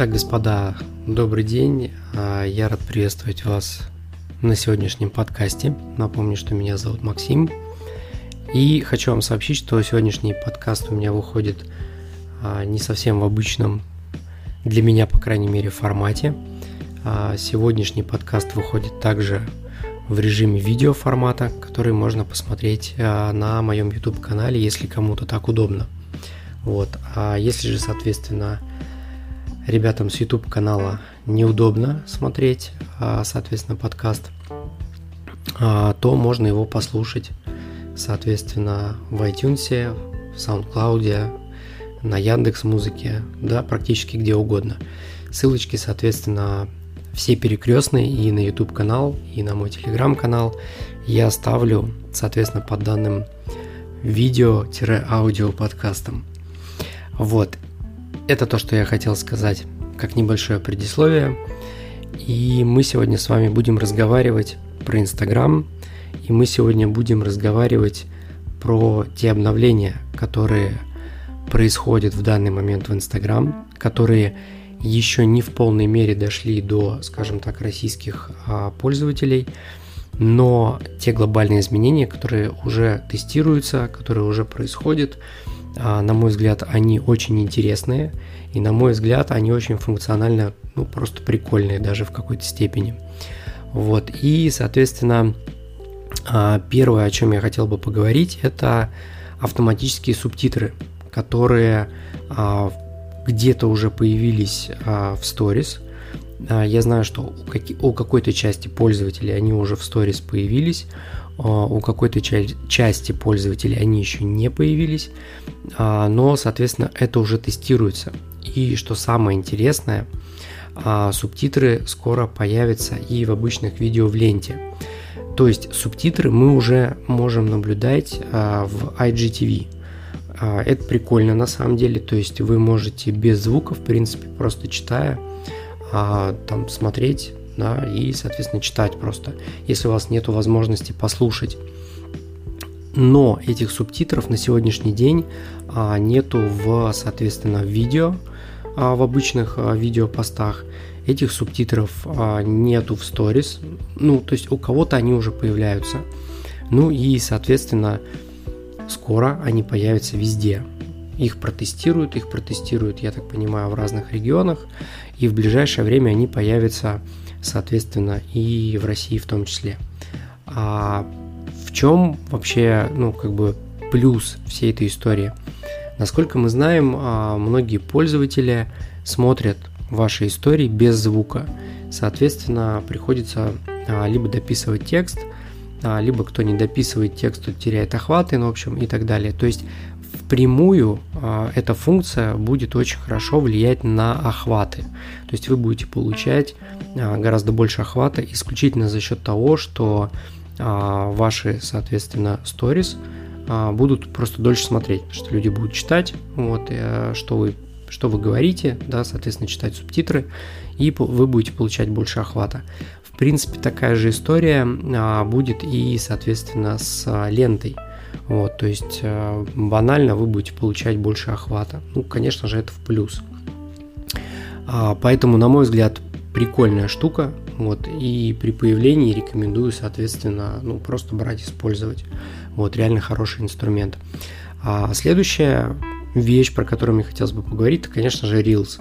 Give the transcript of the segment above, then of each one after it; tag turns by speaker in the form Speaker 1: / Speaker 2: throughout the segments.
Speaker 1: Итак, господа, добрый день. А, я рад приветствовать вас на сегодняшнем подкасте. Напомню, что меня зовут Максим. И хочу вам сообщить, что сегодняшний подкаст у меня выходит а, не совсем в обычном, для меня, по крайней мере, формате. А, сегодняшний подкаст выходит также в режиме видеоформата, который можно посмотреть на моем YouTube-канале, если кому-то так удобно. Вот. А если же, соответственно, ребятам с YouTube канала неудобно смотреть, а, соответственно, подкаст, а, то можно его послушать, соответственно, в iTunes, в SoundCloud, на Яндекс Музыке, да, практически где угодно. Ссылочки, соответственно, все перекрестные и на YouTube канал, и на мой Telegram канал я оставлю, соответственно, под данным видео-аудио подкастом. Вот, это то, что я хотел сказать, как небольшое предисловие. И мы сегодня с вами будем разговаривать про Инстаграм, и мы сегодня будем разговаривать про те обновления, которые происходят в данный момент в Инстаграм, которые еще не в полной мере дошли до, скажем так, российских а, пользователей, но те глобальные изменения, которые уже тестируются, которые уже происходят, на мой взгляд, они очень интересные, и на мой взгляд, они очень функционально, ну, просто прикольные даже в какой-то степени. Вот, и, соответственно, а, первое, о чем я хотел бы поговорить, это автоматические субтитры, которые а, где-то уже появились в сторис. Я знаю, что у какой-то части пользователей они уже в сторис появились, а, у какой-то части пользователей они еще не появились, а, но, соответственно, это уже тестируется. И что самое интересное, а, субтитры скоро появятся и в обычных видео в ленте. То есть субтитры мы уже можем наблюдать в IGTV. Это прикольно на самом деле, то есть вы можете без звука, в принципе, просто читая, там смотреть да, и, соответственно, читать просто, если у вас нет возможности послушать. Но этих субтитров на сегодняшний день а, нету в, соответственно, видео, а, в обычных а, видеопостах. Этих субтитров а, нету в сторис. Ну, то есть у кого-то они уже появляются. Ну и, соответственно, скоро они появятся везде. Их протестируют, их протестируют, я так понимаю, в разных регионах. И в ближайшее время они появятся соответственно, и в России в том числе. А в чем вообще, ну, как бы плюс всей этой истории? Насколько мы знаем, а, многие пользователи смотрят ваши истории без звука. Соответственно, приходится а, либо дописывать текст, а, либо кто не дописывает текст, тот теряет охваты, ну, в общем, и так далее. То есть впрямую а, эта функция будет очень хорошо влиять на охваты. То есть вы будете получать а, гораздо больше охвата исключительно за счет того, что а, ваши, соответственно, сторис будут просто дольше смотреть, потому что люди будут читать, вот, что вы что вы говорите, да, соответственно, читать субтитры, и вы будете получать больше охвата. В принципе, такая же история будет и, соответственно, с лентой. Вот, то есть э, банально вы будете получать больше охвата. Ну, конечно же, это в плюс. А, поэтому, на мой взгляд, прикольная штука. Вот, и при появлении рекомендую, соответственно, ну, просто брать, использовать. Вот, реально хороший инструмент. А следующая вещь, про которую мне хотелось бы поговорить, это, конечно же, Reels.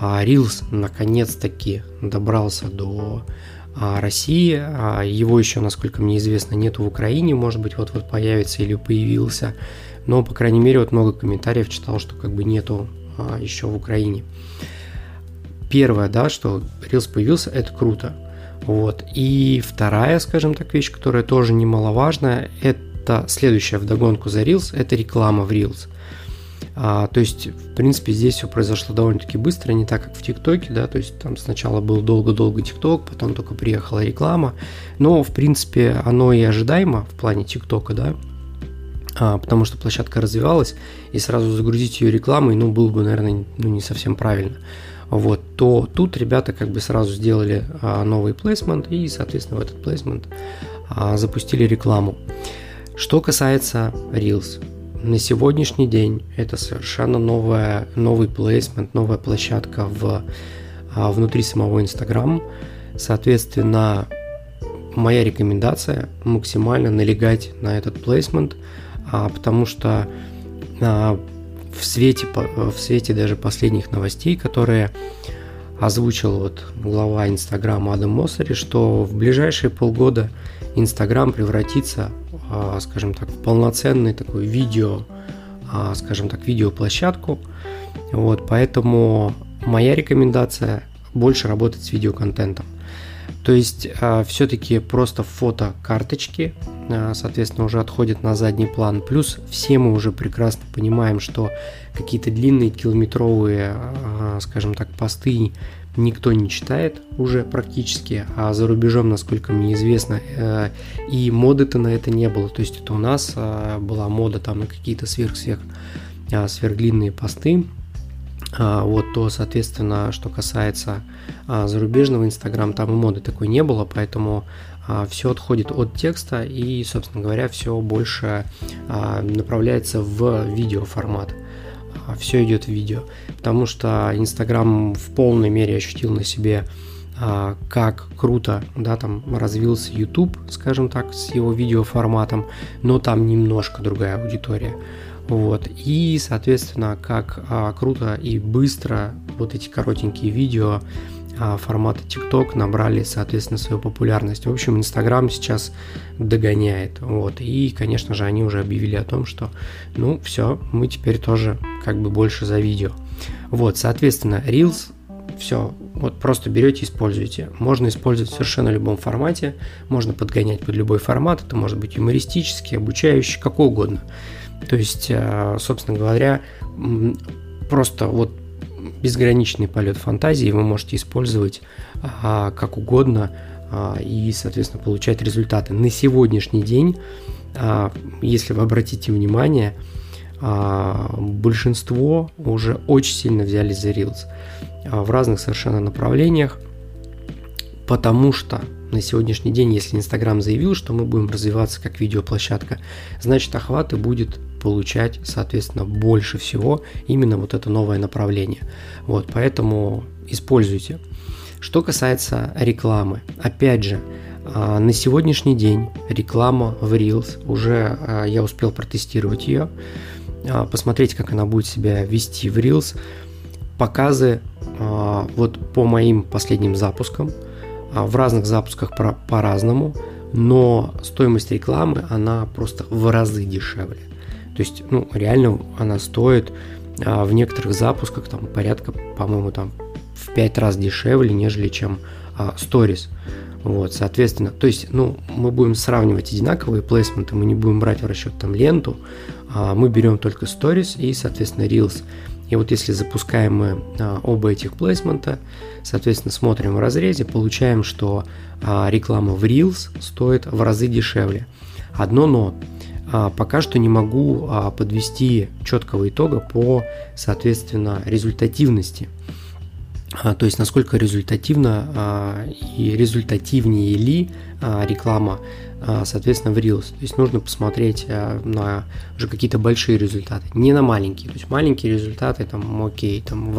Speaker 1: А Reels наконец-таки добрался до России. А, его еще, насколько мне известно, нет в Украине. Может быть, вот-вот появится или появился. Но, по крайней мере, вот много комментариев читал, что как бы нету а, еще в Украине. Первое, да, что Reels появился, это круто. Вот. И вторая, скажем так, вещь, которая тоже немаловажная, это следующая вдогонку за Reels, это реклама в Reels. А, то есть, в принципе, здесь все произошло довольно-таки быстро, не так, как в ТикТоке, да, то есть там сначала был долго-долго ТикТок, потом только приехала реклама, но, в принципе, оно и ожидаемо в плане ТикТока, да, а, потому что площадка развивалась, и сразу загрузить ее рекламой, ну, было бы, наверное, ну, не совсем правильно. Вот, то тут ребята как бы сразу сделали а, новый плейсмент и, соответственно, в этот плейсмент а, запустили рекламу. Что касается Reels, на сегодняшний день это совершенно новая, новый плейсмент, новая площадка в, а, внутри самого Инстаграм. Соответственно, моя рекомендация максимально налегать на этот плейсмент, а, потому что а, в свете, в свете даже последних новостей, которые озвучил вот глава Инстаграма Адам Моссери, что в ближайшие полгода Инстаграм превратится, а, скажем так, в полноценный такой видео, а, скажем так, видеоплощадку. Вот, поэтому моя рекомендация больше работать с видеоконтентом. То есть а, все-таки просто фото карточки, соответственно, уже отходят на задний план. Плюс все мы уже прекрасно понимаем, что какие-то длинные километровые, скажем так, посты никто не читает уже практически, а за рубежом, насколько мне известно, э, и моды-то на это не было. То есть это у нас была мода там на какие-то сверх-сверх сверхдлинные посты, вот, то, соответственно, что касается зарубежного Инстаграм, там и моды такой не было, поэтому все отходит от текста и, собственно говоря, все больше направляется в видеоформат. формат а все идет в видео. Потому что Инстаграм в полной мере ощутил на себе а, как круто, да, там развился YouTube, скажем так, с его видеоформатом, но там немножко другая аудитория. Вот. И, соответственно, как а, круто и быстро вот эти коротенькие видео а формата TikTok набрали, соответственно, свою популярность. В общем, Instagram сейчас догоняет. Вот. И, конечно же, они уже объявили о том, что, ну, все, мы теперь тоже как бы больше за видео. Вот, соответственно, Reels все, вот просто берете, используете. Можно использовать в совершенно любом формате, можно подгонять под любой формат, это может быть юмористический, обучающий, какой угодно. То есть, э, собственно говоря, просто вот безграничный полет фантазии, вы можете использовать а, как угодно а, и, соответственно, получать результаты. На сегодняшний день, а, если вы обратите внимание, большинство уже очень сильно взялись за Reels в разных совершенно направлениях, потому что на сегодняшний день, если Инстаграм заявил, что мы будем развиваться как видеоплощадка, значит охваты будет получать, соответственно, больше всего именно вот это новое направление. Вот, поэтому используйте. Что касается рекламы, опять же, а, на сегодняшний день реклама в Reels, уже а, я успел протестировать ее, а, посмотреть, как она будет себя вести в Reels. Показы вот по моим последним запускам, в разных запусках по-разному, но стоимость рекламы, она просто в разы дешевле. То есть, ну, реально она стоит а, в некоторых запусках там порядка, по-моему, там в 5 раз дешевле, нежели чем а, Stories. Вот, соответственно, то есть, ну, мы будем сравнивать одинаковые плейсменты, мы не будем брать в расчет там ленту, а мы берем только Stories и, соответственно, Reels. И вот если запускаем мы а, оба этих плейсмента, соответственно, смотрим в разрезе, получаем, что а, реклама в Reels стоит в разы дешевле. Одно но, пока что не могу а, подвести четкого итога по, соответственно, результативности. А, то есть насколько результативно и результативнее ли реклама, соответственно, в Reels. То есть нужно посмотреть на уже какие-то большие результаты, не на маленькие. То есть маленькие результаты, там, окей, там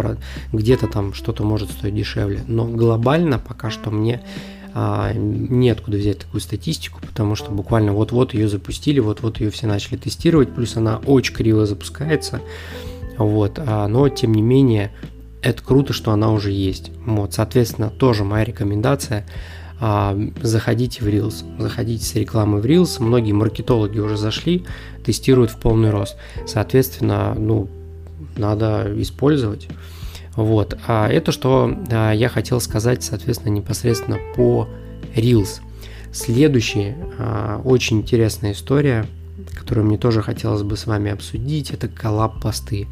Speaker 1: где-то там что-то может стоить дешевле. Но глобально пока что мне а, неоткуда взять такую статистику, потому что буквально вот-вот ее запустили, вот-вот ее все начали тестировать, плюс она очень криво запускается, вот, а, но тем не менее это круто, что она уже есть. Вот, соответственно, тоже моя рекомендация а, заходите в Reels, заходите с рекламы в Reels, многие маркетологи уже зашли, тестируют в полный рост. Соответственно, ну, надо использовать. Вот. А это что а, я хотел сказать, соответственно, непосредственно по Reels. Следующая а, очень интересная история, которую мне тоже хотелось бы с вами обсудить, это коллаб-посты.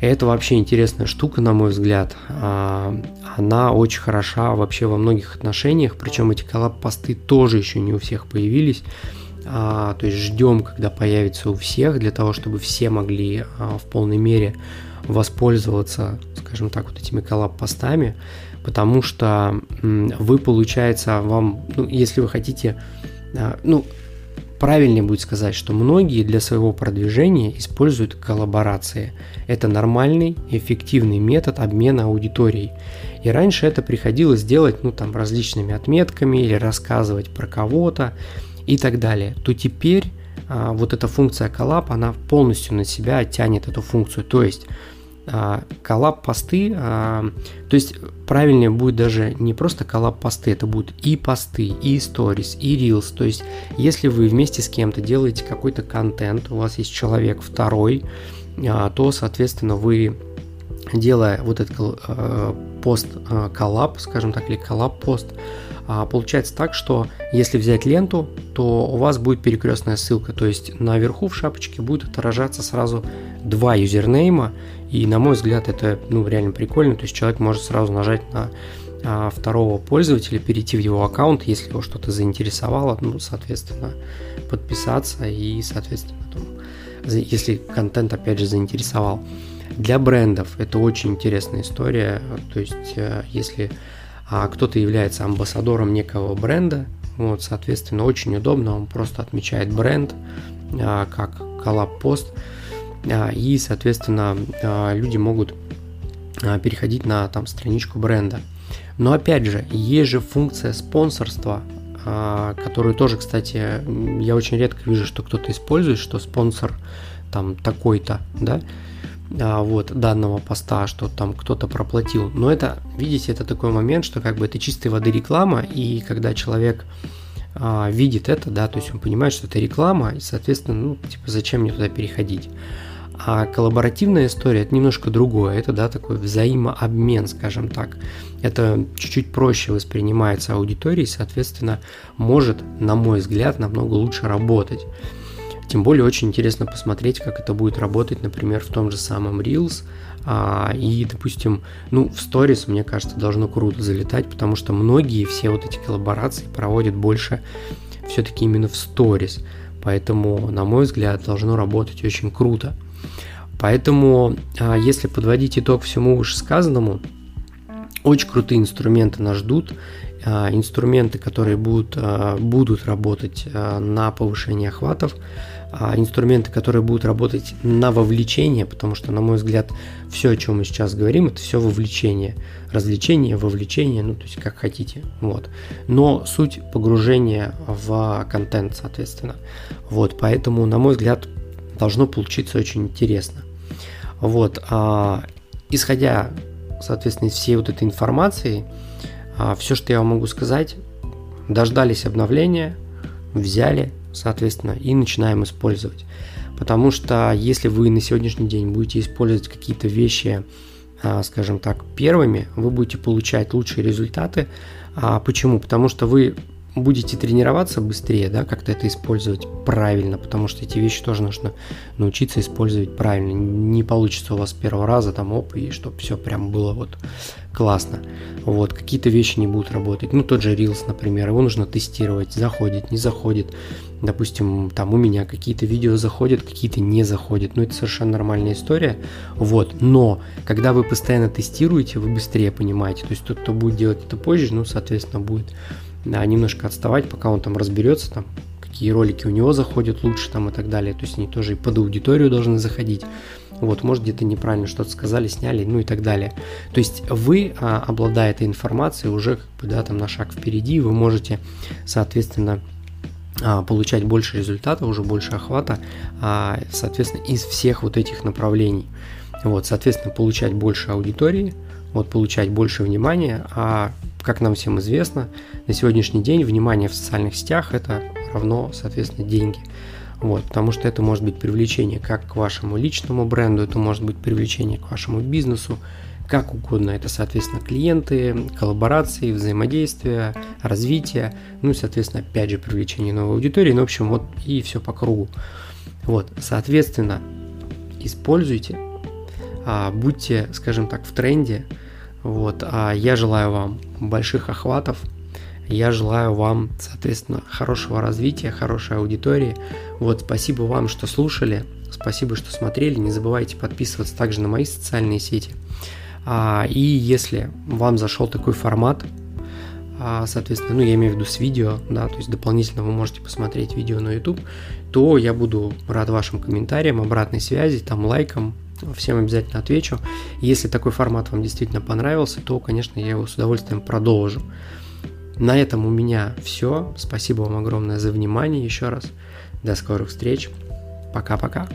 Speaker 1: Это вообще интересная штука, на мой взгляд. А, она очень хороша вообще во многих отношениях, причем эти коллаб-посты тоже еще не у всех появились. То есть ждем, когда появится у всех, для того, чтобы все могли в полной мере воспользоваться, скажем так, вот этими коллаб-постами, потому что вы, получается, вам, ну, если вы хотите, а, ну, правильнее будет сказать, что многие для своего продвижения используют коллаборации. Это нормальный, эффективный метод обмена аудиторией. И раньше это приходилось делать ну, там, различными отметками или рассказывать про кого-то и так далее. То теперь вот эта функция collab, она полностью на себя тянет эту функцию. То есть а, collab посты, а, то есть правильнее будет даже не просто collab посты, это будут и посты, и stories, и reels. То есть если вы вместе с кем-то делаете какой-то контент, у вас есть человек второй, а, то, соответственно, вы делая вот этот пост collab, скажем так, или collab пост, а, получается так, что если взять ленту, то у вас будет перекрестная ссылка, то есть наверху в шапочке будет отображаться сразу два username а, и на мой взгляд это ну, реально прикольно, то есть человек может сразу нажать на а, второго пользователя, перейти в его аккаунт, если его что-то заинтересовало, ну, соответственно, подписаться и, соответственно, там, если контент, опять же, заинтересовал. Для брендов это очень интересная история, то есть э, если а кто-то является амбассадором некого бренда, вот, соответственно, очень удобно, он просто отмечает бренд а, как коллаб-пост, а, и, соответственно, а, люди могут а, переходить на там страничку бренда. Но опять же, есть же функция спонсорства, а, которую тоже, кстати, я очень редко вижу, что кто-то использует, что спонсор там такой-то, да, вот, данного поста, что там кто-то проплатил. Но это, видите, это такой момент, что как бы это чистой воды реклама, и когда человек а, видит это, да, то есть он понимает, что это реклама, и, соответственно, ну, типа, зачем мне туда переходить? А коллаборативная история – это немножко другое, это, да, такой взаимообмен, скажем так. Это чуть-чуть проще воспринимается аудиторией, соответственно, может, на мой взгляд, намного лучше работать. Тем более очень интересно посмотреть, как это будет работать, например, в том же самом Reels. А, и, допустим, ну, в Stories, мне кажется, должно круто залетать, потому что многие все вот эти коллаборации проводят больше все-таки именно в Stories. Поэтому, на мой взгляд, должно работать очень круто. Поэтому, а, если подводить итог всему вышесказанному, очень крутые инструменты нас ждут. А, инструменты, которые будут, а, будут работать на повышение охватов, а, инструменты, которые будут работать на вовлечение, потому что, на мой взгляд, все, о чем мы сейчас говорим, это все вовлечение. Развлечение, вовлечение, ну, то есть как хотите. Вот. Но суть погружения в контент, соответственно. Вот, поэтому, на мой взгляд, должно получиться очень интересно. Вот, а, исходя, соответственно, из всей вот этой информации, а, все, что я вам могу сказать, дождались обновления, взяли, соответственно, и начинаем использовать. Потому что если вы на сегодняшний день будете использовать какие-то вещи, а, скажем так, первыми, вы будете получать лучшие результаты. А почему? Потому что вы будете тренироваться быстрее, да, как-то это использовать правильно, потому что эти вещи тоже нужно научиться использовать правильно. Не получится у вас с первого раза там оп, и чтобы все прям было вот классно. Вот, какие-то вещи не будут работать. Ну, тот же Reels, например, его нужно тестировать, заходит, не заходит. Допустим, там у меня какие-то видео заходят, какие-то не заходят. Ну, это совершенно нормальная история. Вот, но когда вы постоянно тестируете, вы быстрее понимаете. То есть тот, кто будет делать это позже, ну, соответственно, будет да, немножко отставать, пока он там разберется, там, какие ролики у него заходят лучше там и так далее. То есть они тоже и под аудиторию должны заходить. Вот, может, где-то неправильно что-то сказали, сняли, ну и так далее. То есть вы, а, обладая этой информацией, уже как бы, да, там на шаг впереди, вы можете, соответственно, а, получать больше результата, уже больше охвата, а, соответственно, из всех вот этих направлений. Вот, соответственно, получать больше аудитории, вот, получать больше внимания, а как нам всем известно, на сегодняшний день внимание в социальных сетях это равно, соответственно, деньги. Вот, потому что это может быть привлечение как к вашему личному бренду, это может быть привлечение к вашему бизнесу, как угодно. Это, соответственно, клиенты, коллаборации, взаимодействие, развитие, ну и, соответственно, опять же, привлечение новой аудитории. Ну, в общем, вот и все по кругу. Вот, соответственно, используйте, а, будьте, скажем так, в тренде, вот, а я желаю вам больших охватов, я желаю вам, соответственно, хорошего развития, хорошей аудитории. Вот, спасибо вам, что слушали, спасибо, что смотрели. Не забывайте подписываться также на мои социальные сети. А, и если вам зашел такой формат, а, соответственно, ну, я имею в виду с видео, да, то есть дополнительно вы можете посмотреть видео на YouTube, то я буду рад вашим комментариям, обратной связи, там, лайкам, всем обязательно отвечу. Если такой формат вам действительно понравился, то, конечно, я его с удовольствием продолжу. На этом у меня все. Спасибо вам огромное за внимание еще раз. До скорых встреч. Пока-пока.